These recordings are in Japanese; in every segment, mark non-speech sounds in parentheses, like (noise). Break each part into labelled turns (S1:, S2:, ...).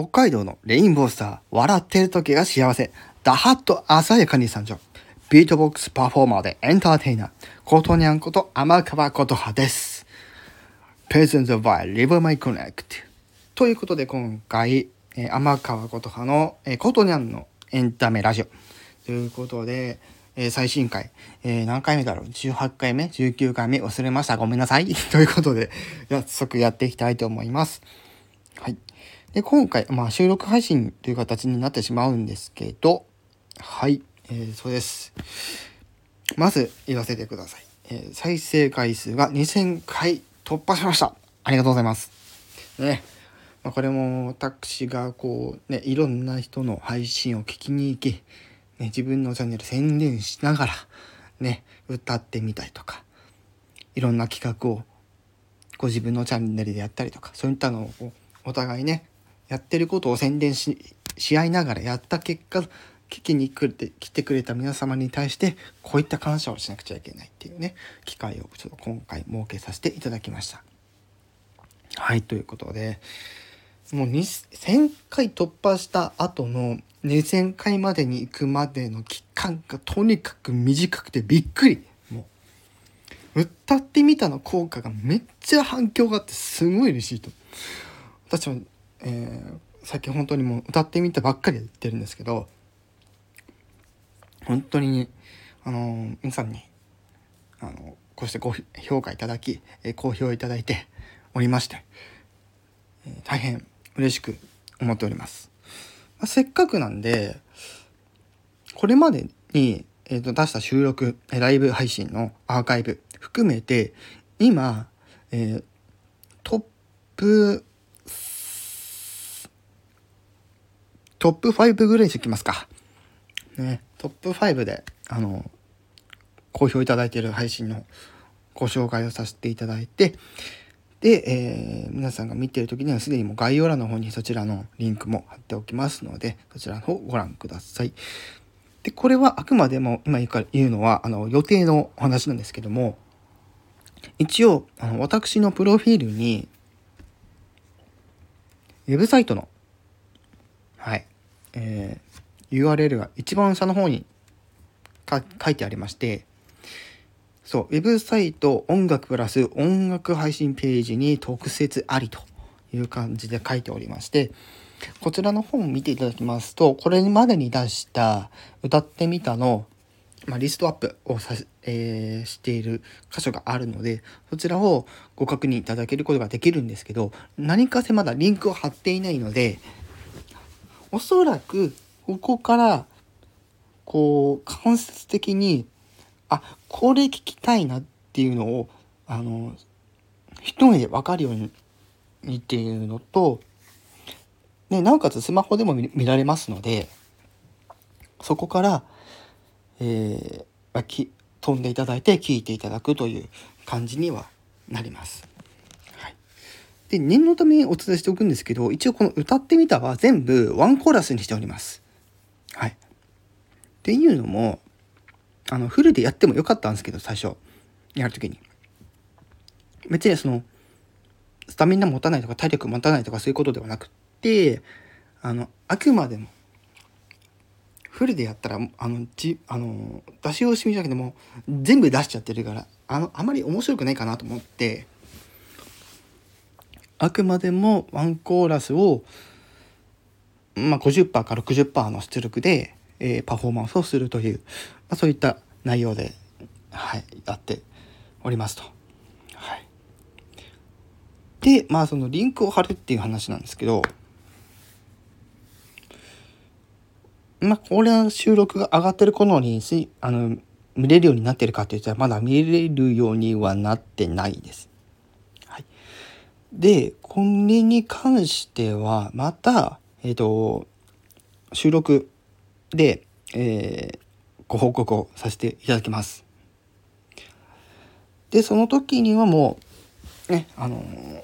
S1: 北海道のレインボースター、笑ってる時が幸せ、ダハッと鮮やかに参上。ビートボックスパフォーマーでエンターテイナー、コトニャンこと天川琴葉です。Presents by Live My Connect ということで今回、えー、天川琴葉の、えー、コトニャンのエンタメラジオということで、えー、最新回、えー、何回目だろう ?18 回目 ?19 回目？忘れました。ごめんなさい。(laughs) ということで、早速やっていきたいと思います。はい。で、今回、まあ、収録配信という形になってしまうんですけど、はい、えー、そうです。まず言わせてください。えー、再生回数が2000回突破しました。ありがとうございます。ね。まあ、これも私がこう、ね、いろんな人の配信を聞きに行き、ね、自分のチャンネル宣伝しながら、ね、歌ってみたりとか、いろんな企画をご自分のチャンネルでやったりとか、そういったのをお互いね、やってることを宣伝しし合いながらやった結果聞きに来て来てくれた皆様に対してこういった感謝をしなくちゃいけないっていうね機会をちょっと今回設けさせていただきました。はいということでもう1000回突破した後の2000回までに行くまでの期間がとにかく短くてびっくりもう歌ってみたの効果がめっちゃ反響があってすごい嬉しいと私はえー、最近本当にもう歌ってみたばっかり言ってるんですけど本当にあの、皆さんにあのこうしてご評価いただき、えー、好評いただいておりまして、えー、大変嬉しく思っております。まあ、せっかくなんでこれまでに、えーと、出した収録ライブ配信のアーカイブ含めて今、えー、トップトップ5ぐらいにしてきますか。ね、トップ5で、あの、好評いただいている配信のご紹介をさせていただいて、で、えー、皆さんが見ている時にはすでにもう概要欄の方にそちらのリンクも貼っておきますので、そちらの方ご覧ください。で、これはあくまでも今言うのは、あの、予定のお話なんですけども、一応、あの私のプロフィールに、ウェブサイトの、はい、えー、URL が一番下の方に書いてありまして、そう、ウェブサイト音楽プラス音楽配信ページに特設ありという感じで書いておりまして、こちらの本を見ていただきますと、これまでに出した歌ってみたの、まあ、リストアップをさ、えー、している箇所があるので、そちらをご確認いただけることができるんですけど、何かせまだリンクを貼っていないので、おそらくここからこう間接的にあこれ聞きたいなっていうのをあの一目で分かるようにっていうのと、ね、なおかつスマホでも見られますのでそこから、えー、飛んでいただいて聞いていただくという感じにはなります。で、念のためお伝えしておくんですけど、一応この歌ってみたは全部ワンコーラスにしております。はい。っていうのも、あの、フルでやってもよかったんですけど、最初、やるときに。別にその、スタミナ持たないとか体力持たないとかそういうことではなくって、あの、あくまでも、フルでやったら、あの、じ、あの、出し惜しみじゃなくても、全部出しちゃってるから、あの、あまり面白くないかなと思って、あくまでもワンコーラスを、まあ、50%か60%の出力で、えー、パフォーマンスをするという、まあ、そういった内容で、はい、やっておりますと。はい、でまあそのリンクを貼るっていう話なんですけどまあこれは収録が上がってる頃にあの見れるようになってるかって言ったらまだ見れるようにはなってないです。で、これに関しては、また、えっ、ー、と、収録で、えー、ご報告をさせていただきます。で、その時にはもう、ね、あのー、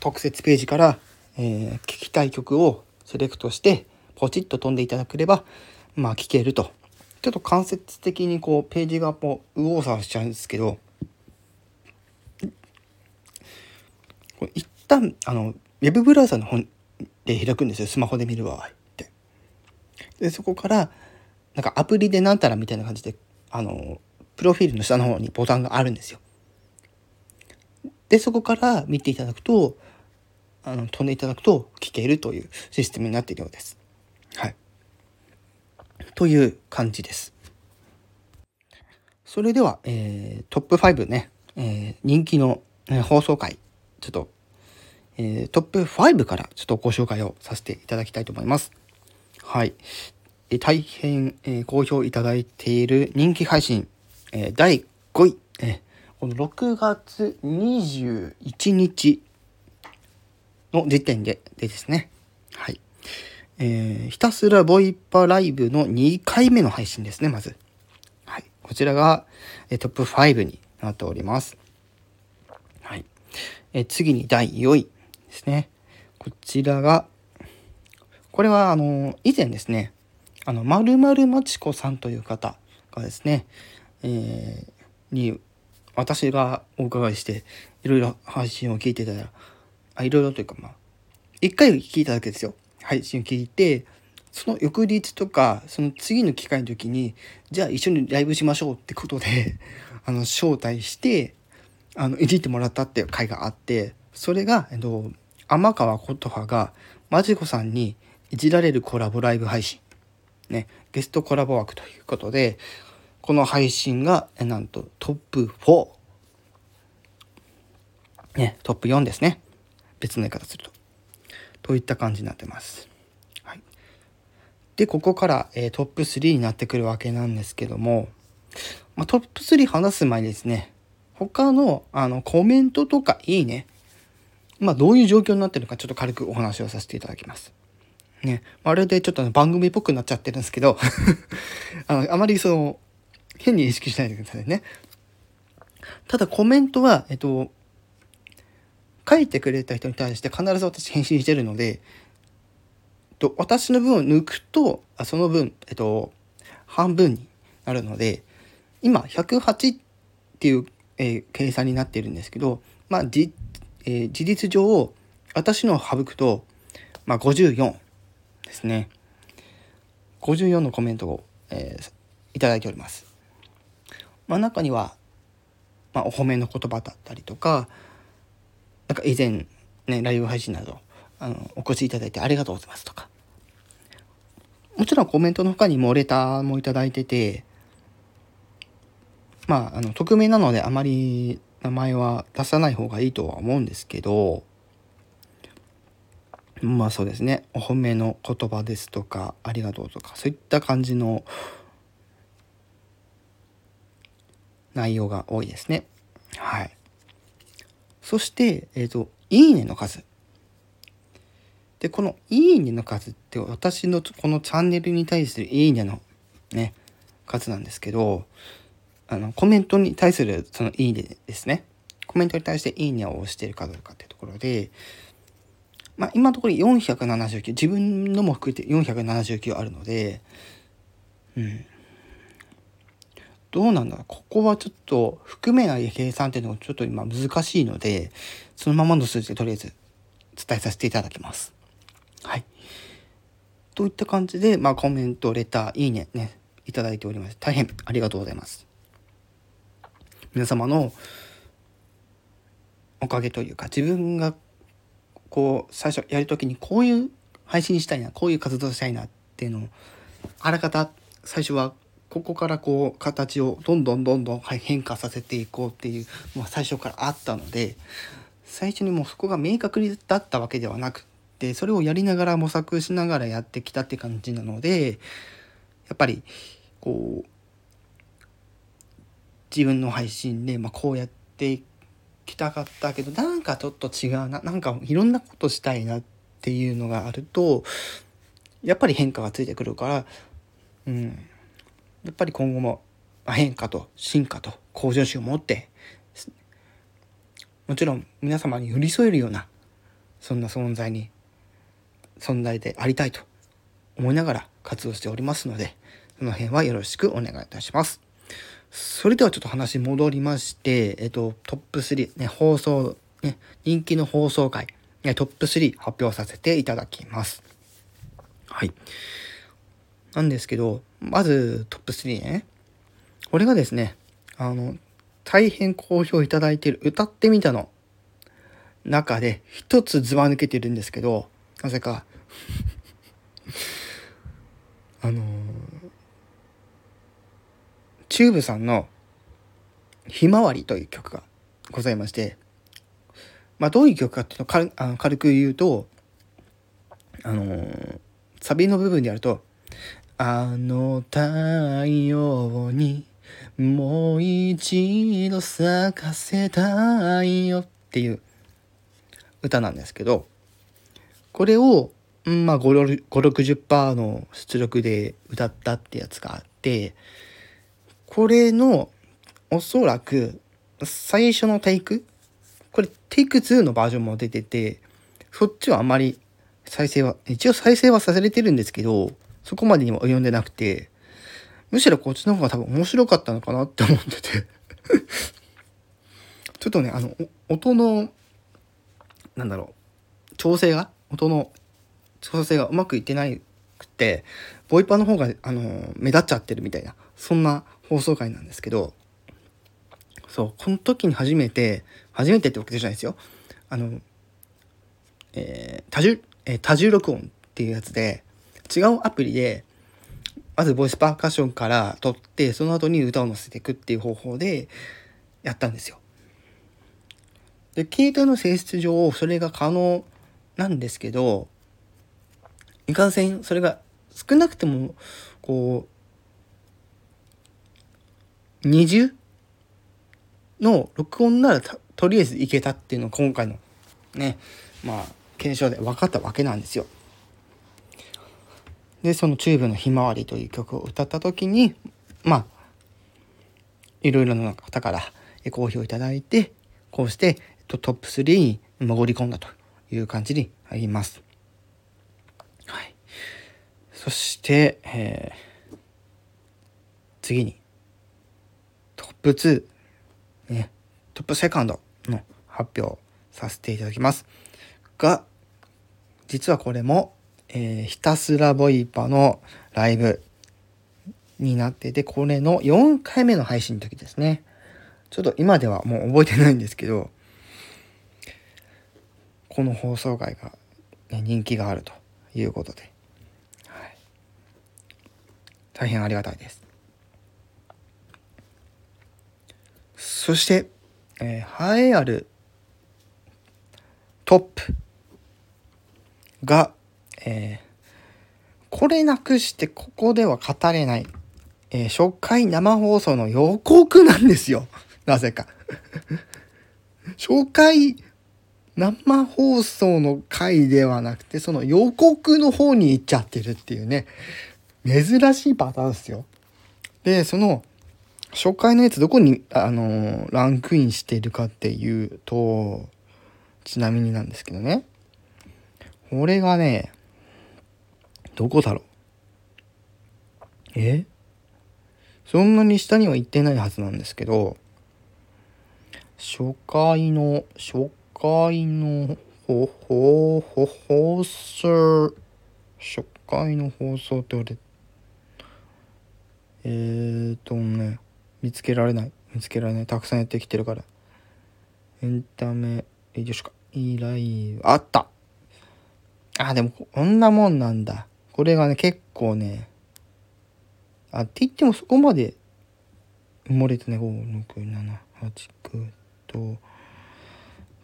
S1: 特設ページから、えー、聞きたい曲をセレクトして、ポチッと飛んでいただければ、まあ、聞けると。ちょっと間接的にこう、ページがこう、右往左往しちゃうんですけど、一旦あのウェブブラウザの方で開くんですよ。スマホで見る場合って。でそこからなんかアプリでなんたらみたいな感じであのプロフィールの下の方にボタンがあるんですよ。でそこから見ていただくとあの飛んでいただくと聞けるというシステムになっているようです。はい。という感じです。それでは、えー、トップ5ね、えー、人気の、放送回。ちょっとえー、トップ5からちょっとご紹介をさせていただきたいと思います。はい。えー、大変、えー、好評いただいている人気配信、え第5位、えこの6月21日の時点ででですね。はい。えーひたすらボイパライブの2回目の配信ですね、まず。はい。こちらが、えトップ5になっております。え次に第4位。ですね。こちらが、これはあの、以前ですね、あの、まるまるまちこさんという方がですね、えー、に、私がお伺いして、いろいろ配信を聞いてたら、あ、いろいろというかまあ、一回聞いただけですよ。配信を聞いて、その翌日とか、その次の機会の時に、じゃあ一緒にライブしましょうってことで、あの、招待して、あの、いじってもらったっていう回があって、それが、えっと、天川琴葉がマジコさんにいじられるコラボライブ配信、ね、ゲストコラボ枠ということで、この配信が、なんとトップ4。ね、トップ4ですね。別の言い方すると。といった感じになってます。はい、で、ここから、えー、トップ3になってくるわけなんですけども、まあ、トップ3話す前にですね、他のあのコメントとかいいね、まあ、どういう状況になってるのかちょっと軽くお話をさせていただきます。ね、あれでちょっと番組っぽくなっちゃってるんですけど (laughs) あの、あまりその、変に意識しないでくださいね。ただコメントは、えっと、書いてくれた人に対して必ず私返信してるので、と私の分を抜くと、あその分、えっと、半分になるので、今108っていう、えー、計算になっているんですけど、まあ、実えー、事実上私のを省くと、まあ、54ですね。54のコメントを、えー、いただいております、まあ、中には、まあ、お褒めの言葉だったりとかなんか以前ねライブ配信などあのお越しいただいてありがとうございますとか。もちろんコメントの他にもレターもいただいててまああの匿名なのであまり名前は出さない方がいいとは思うんですけどまあそうですね。お褒めの言葉ですとかありがとうとかそういった感じの内容が多いですね。はい。そしてえっ、ー、といいねの数。でこのいいねの数って私のこのチャンネルに対するいいねのね数なんですけどあの、コメントに対するそのいいねですね。コメントに対していいねを押しているかどうかっていうところで、まあ、今のところ479、自分のも含めて479あるので、うん。どうなんだろうここはちょっと含めない計算っていうのがちょっと今難しいので、そのままの数字でとりあえず伝えさせていただきます。はい。といった感じで、まあ、コメント、レター、いいね、ね、いただいております。大変ありがとうございます。皆様のおかげというか自分がこう最初やる時にこういう配信したいなこういう活動したいなっていうのをあらかた最初はここからこう形をどんどんどんどん変化させていこうっていうのが最初からあったので最初にもうそこが明確だったわけではなくてそれをやりながら模索しながらやってきたって感じなのでやっぱりこう自分の配信で、まあ、こうやってきたかったけどなんかちょっと違うななんかいろんなことしたいなっていうのがあるとやっぱり変化がついてくるから、うん、やっぱり今後も変化と進化と向上心を持ってもちろん皆様に寄り添えるようなそんな存在に存在でありたいと思いながら活動しておりますのでその辺はよろしくお願いいたします。それではちょっと話戻りまして、えっと、トップ3、ね、放送、ね、人気の放送回ねトップ3発表させていただきます。はい。なんですけど、まずトップ3ね。これがですね、あの、大変好評いただいている歌ってみたの中で一つずば抜けてるんですけど、なぜか (laughs) あのー、チューブさんのひまわりという曲がございまして、まあどういう曲かっていうのを軽あの軽く言うと、あのー、サビの部分でやると、あの太陽にもう一度咲かせたいよっていう歌なんですけど、これを、まあ5、60%の出力で歌ったってやつがあって、これのおそらく最初のテイクこれテイク2のバージョンも出てて、そっちはあまり再生は、一応再生はさせれてるんですけど、そこまでにも及んでなくて、むしろこっちの方が多分面白かったのかなって思ってて。(laughs) ちょっとね、あの、音の、なんだろう、調整が、音の調整がうまくいってなくて、ボイパの方が、あの、目立っちゃってるみたいな、そんな放送回なんですけど、そう、この時に初めて、初めてってわけじゃないですよ。あの、えー、多重、えー、多重録音っていうやつで、違うアプリで、まずボイスパーカッションから撮って、その後に歌を載せていくっていう方法でやったんですよ。で、携帯の性質上、それが可能なんですけど、いかんせん、それが少なくても、こう、二重？の録音ならとりあえずいけたっていうのが今回のね、まあ、検証で分かったわけなんですよ。で、そのチューブのひまわりという曲を歌った時に、まあ、いろいろな方から好評いただいて、こうしてトップ3に潜り込んだという感じになります。はい。そして、えー、次に、プ2、ね、トップセカンドの発表させていただきます。が、実はこれもえー、ひたすらボイパのライブになってて、これの4回目の配信の時ですね。ちょっと今ではもう覚えてないんですけど、この放送回が、ね、人気があるということで、はい、大変ありがたいです。そして、えー、栄えあるトップがえー、これなくしてここでは語れない、えー、初回生放送の予告なんですよ。(laughs) なぜか (laughs) 初回生放送の回ではなくて、その予告の方に行っちゃってるっていうね、珍しいパターンですよ。で、その、初回のやつどこに、あのランクインしているかっていうと、ちなみになんですけどね。これがね、どこだろうえ？そんなに下には行ってないはずなんですけど、初回の、初回の、ほ、ほ、ほ、放送、初回の放送って俺、えーとね、見つけられない。見つけられない。たくさんやってきてるから。エンタメ、え、よしか。依頼、あったあ、でもこんなもんなんだ。これがね、結構ね、あ、って言ってもそこまで埋もれてね、5、6、7、8、9と、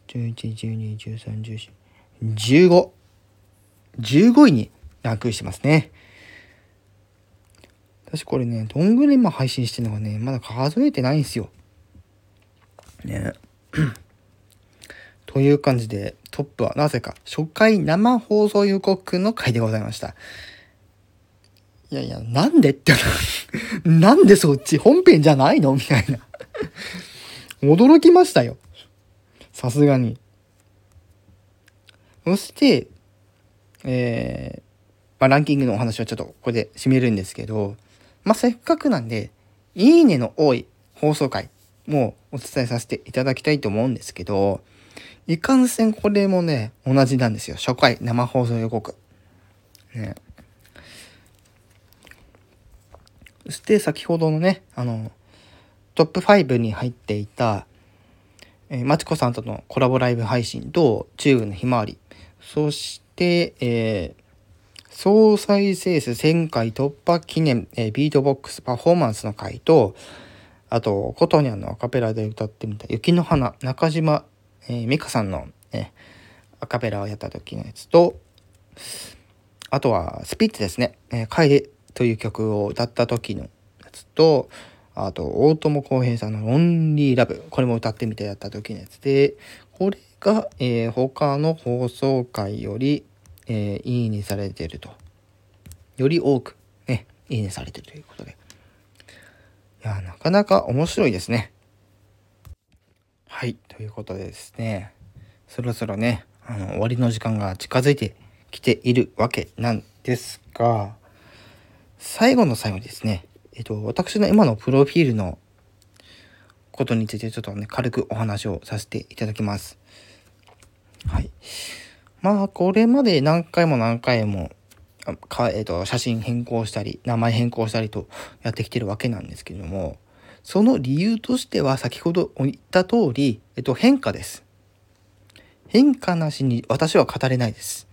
S1: 11、12、13、14、15。15位にランクインしてますね。私これね、どんぐらい今配信してるのかね、まだ数えてないんですよ。ね。(clears throat) という感じで、トップはなぜか初回生放送予告の回でございました。いやいや、なんでって、(laughs) なんでそっち本編じゃないの？みたいな驚きましたよ。さすがに。そして、えー、まあ、ランキングのお話はちょっとここで締めるんですけど、まあ、せっかくなんで、いいねの多い放送回もお伝えさせていただきたいと思うんですけど、いかんせんこれもね、同じなんですよ。初回生放送予告。ね。そして先ほどのね、あの、トップ5に入っていた、えー、マチコさんとのコラボライブ配信と中国のひまわり。そして、えー、総再生数1000回突破記念、えー、ビートボックスパフォーマンスの回と、あと、コトニャンのアカペラで歌ってみた雪の花、中島、えー、美香さんの、えアカペラをやった時のやつと、あとは、スピッツですね、えー、楓という曲を歌った時のやつと、あと、大友康平さんのオンリーラブ。これも歌ってみてやった時のやつで、これが、えー、他の放送回より、えー、いいねされてると。より多く、ね、いいねされてるということで。いや、なかなか面白いですね。はい、ということでですね、そろそろね、あの、終わりの時間が近づいてきているわけなんですが、最後の最後ですね、えっと、私の今のプロフィールのことについてちょっとね、軽くお話をさせていただきます。はい。まあ、これまで何回も何回も、かえっと、写真変更したり、名前変更したりとやってきてるわけなんですけれども、その理由としては先ほど言った通り、えっと、変化です。変化なしに私は語れないです。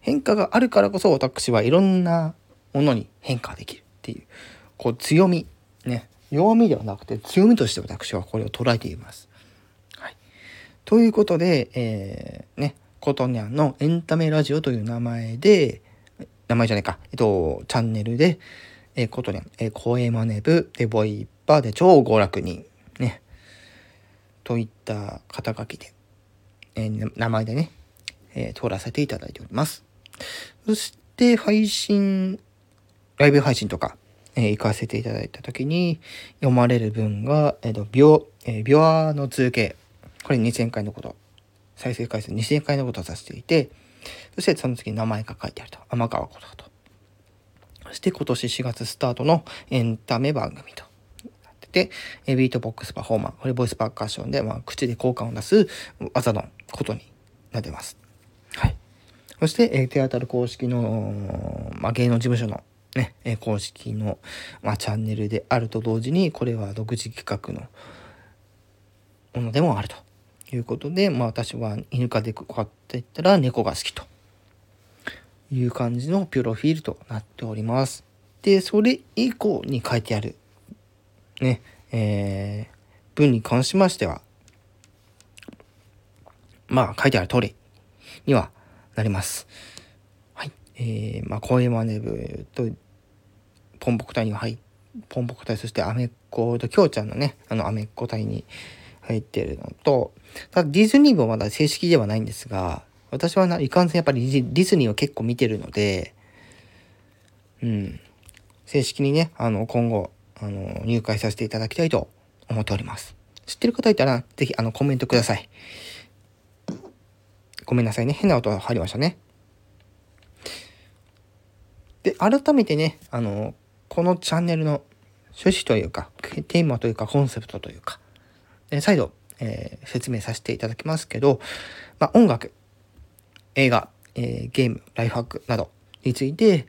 S1: 変化があるからこそ私はいろんなものに変化できるっていう、こう強み、ね、弱みではなくて強みとして私はこれを捉えています。はい。ということで、えー、ね、ことにゃんのエンタメラジオという名前で、名前じゃないか、えっと、チャンネルで、えー、ことにゃん、えー、声真似部、で、ボイパーで超娯楽人、ね、といった肩書きで、えー、名前でね、えー、通らせていただいております。そして、配信ライブ配信とか、えー、行かせていただいた時に読まれる文が、えっ、ー、と、秒、えー、秒の通形。これ2000回のこと。再生回数2000回のことをさせていて、そしてその次に名前が書いてあると。天川ことと。そして今年4月スタートのエンタメ番組と。なってて、えビートボックスパフォーマー。これボイスパーカッションで、まあ、口で効果を出す技のことになってます。はい。そして、えテアタル公式の、まあ、芸能事務所のね、え公式の、まあ、チャンネルであると同時に、これは独自企画のものでもあるということで、まあ、私は犬か猫かって言ったら猫が好きという感じのプロフィールとなっております。で、それ以降に書いてある、ね、えー、文に関しましては、まあ、書いてある通りにはなります。はい。えー、まあ、声真似部とポンポコ隊には入ポンポコ隊、そしてアメッコとキョウちゃんのね、あのアメッコ隊に入ってるのと、ただディズニーもまだ正式ではないんですが、私はいかんせんやっぱりディズニーを結構見てるので、うん、正式にね、あの、今後、あの、入会させていただきたいと思っております。知ってる方いたら、ぜひ、あの、コメントください。ごめんなさいね。変な音が入りましたね。で、改めてね、あの、このチャンネルの趣旨というか、テーマというか、コンセプトというか、え再度、えー、説明させていただきますけど、まあ、音楽、映画、えー、ゲーム、ライフハックなどについて、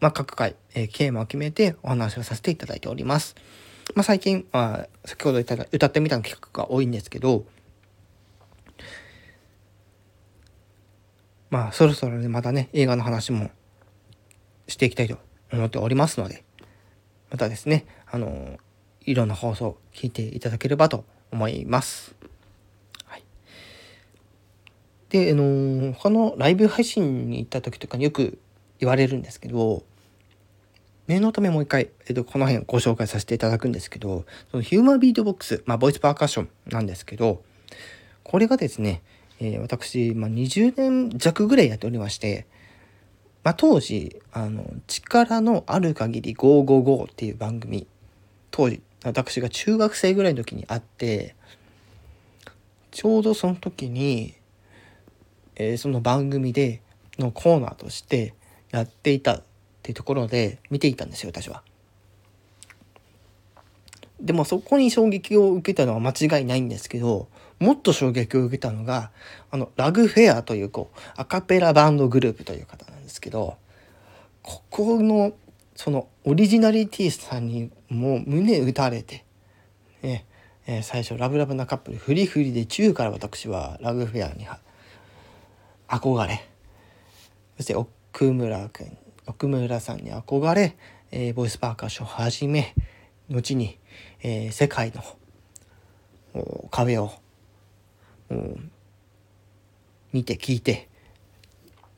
S1: まあ、各回、えー、テーマを決めてお話をさせていただいております。まあ、最近、まあ、先ほど言った歌ってみたの企画が多いんですけど、まあ、そろそろね、またね、映画の話もしていきたいと思っておりますので、またですね、あの、いろんな放送を聞いていただければと思います。はい。で、あの、他のライブ配信に行った時とかによく言われるんですけど、念のためもう一回、えっと、この辺ご紹介させていただくんですけど、そのヒューマンビートボックス、まあ、ボイスパーカッションなんですけど、これがですね、えー、私、まあ、20年弱ぐらいやっておりまして、まあ、当時、あの、力のある限り555っていう番組、当時、私が中学生ぐらいの時にあって、ちょうどその時に、えー、その番組でのコーナーとしてやっていたっていうところで見ていたんですよ、私は。でもそこに衝撃を受けたのは間違いないんですけど、もっと衝撃を受けたのが、あの、ラグフェアという、こう、アカペラバンドグループという方なんですけど、ここの、その、オリジナリティさんにもう胸打たれて、ね、えー、最初、ラブラブなカップル、フリフリで中から私はラグフェアに憧れ、そして奥村君、奥村さんに憧れ、えー、ボイスパーカッションを始め、後に、えー、世界の壁を見て聞いて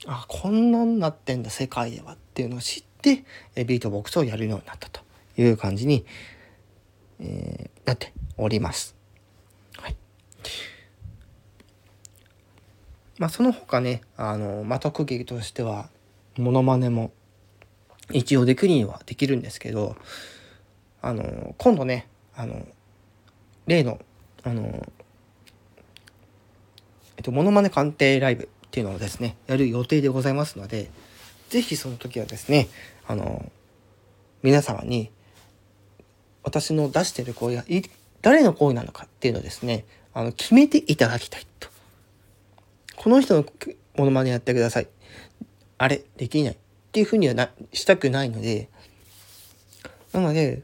S1: あこんなんなってんだ世界ではっていうのを知ってビートボックスをやるようになったと。いう感じに、えー、なっております。はいまあ、その他ねあの、まあ、特技としてはモノマネも一応できるにはできるんですけどあの今度ねあの例のあのえっとモノマネ鑑定ライブっていうのをですねやる予定でございますので是非その時はですねあの皆様に私の出してる声が誰の声なのかっていうのをですねあの決めていただきたいと。この人のモノマネやってください。あれできないっていうふうにはなしたくないのでなので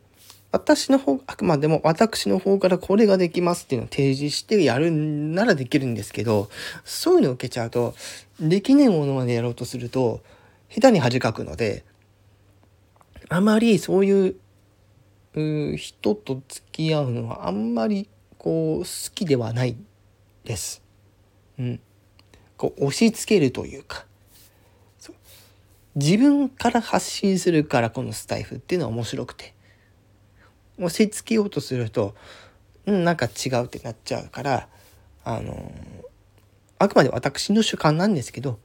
S1: 私の方、あくまでも私の方からこれができますっていうのを提示してやるならできるんですけど、そういうのを受けちゃうと、できないものまでやろうとすると、下手に恥かくので、あまりそういう人と付き合うのはあんまりこう好きではないです。うん。こう押し付けるというか。自分から発信するからこのスタイフっていうのは面白くて。押し付けようとすると、うん、なんか違うってなっちゃうから、あのあくまで私の主観なんですけど、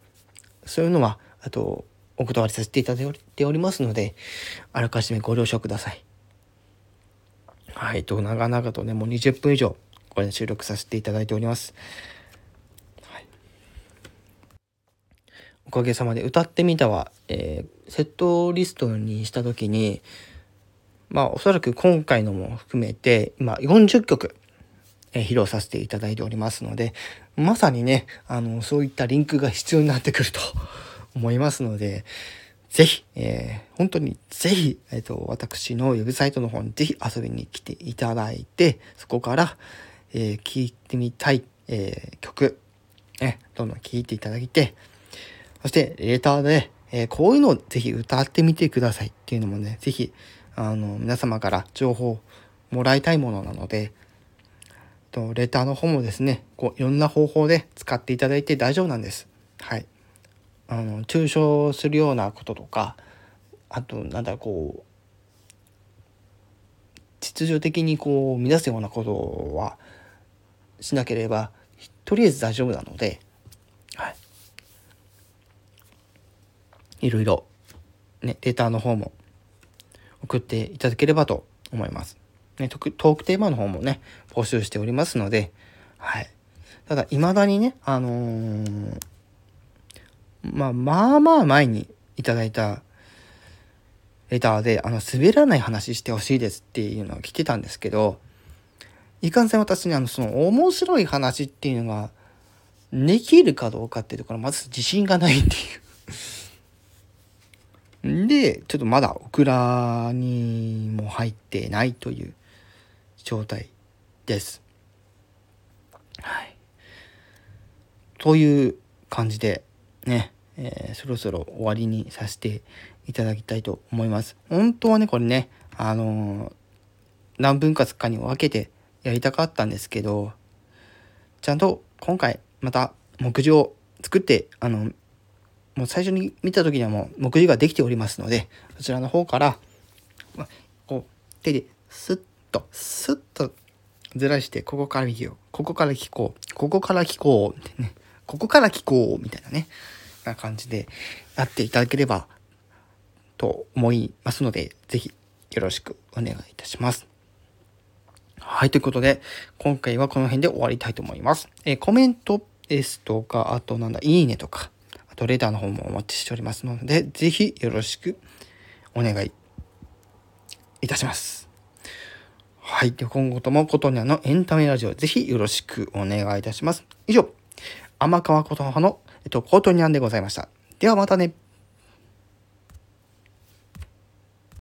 S1: そういうのは、あと、お断りさせていただいておりますので、あらかじめご了承ください。はい、と、長々とね、もう20分以上、これ収録させていただいております。はい、おかげさまで、歌ってみたは、えー、セットリストにした時に、まあおそらく今回のも含めて今40曲、えー披露させていただいておりますのでまさにねあのそういったリンクが必要になってくると思いますのでぜひ、えー、本当にぜひ、えーと、私のウェブサイトの方にぜひ遊びに来ていただいてそこから、えー、聴いてみたい、えー、曲、ね、どんどん聴いていただいてそしてレターで、えー、こういうのをぜひ歌ってみてくださいっていうのもねぜひあの皆様から情報もらいたいものなのでとレターの方もですねこういろんな方法で使っていただいて大丈夫なんです。はい、あの抽象するようなこととかあとなんだこう秩序的にこう乱すようなことはしなければとりあえず大丈夫なので、はい、いろいろねレタの方も送っていただければと思います。ね、トークテーマの方もね、募集しておりますので、はい。ただ、未だにね、あのー、まあ、まあまあ前にいただいたレターで、あの、滑らない話してほしいですっていうのを来てたんですけど、いかんせん私にあの、その面白い話っていうのが、できるかどうかっていうところ、まず自信がないっていうで、ちょっとまだオクラにも入ってないという状態です。はい。という感じでね、えー、そろそろ終わりにさせていただきたいと思います。本当はね、これね、あのー、何分割かに分けてやりたかったんですけど、ちゃんと今回また目次を作って、あの、もう最初に見た時にはもう目次ができておりますので、そちらの方から、こう、手でスッと、スッとずらして、ここから聞こう、ここから聞こう、ここから聞こう、ってね、ここから聞こう、みたいなね、な感じでやっていただければと思いますので、ぜひよろしくお願いいたします。はい、ということで、今回はこの辺で終わりたいと思います。えー、コメントですとか、あとなんだ、いいねとか、あとレターの方もお待ちしておりますので、ぜひよろしくお願いいたします。はい。で今後ともことにゃのエンタメラジオ、ぜひよろしくお願いいたします。以上、天川琴葉の、えっと、コートニャンでございました。ではまたね。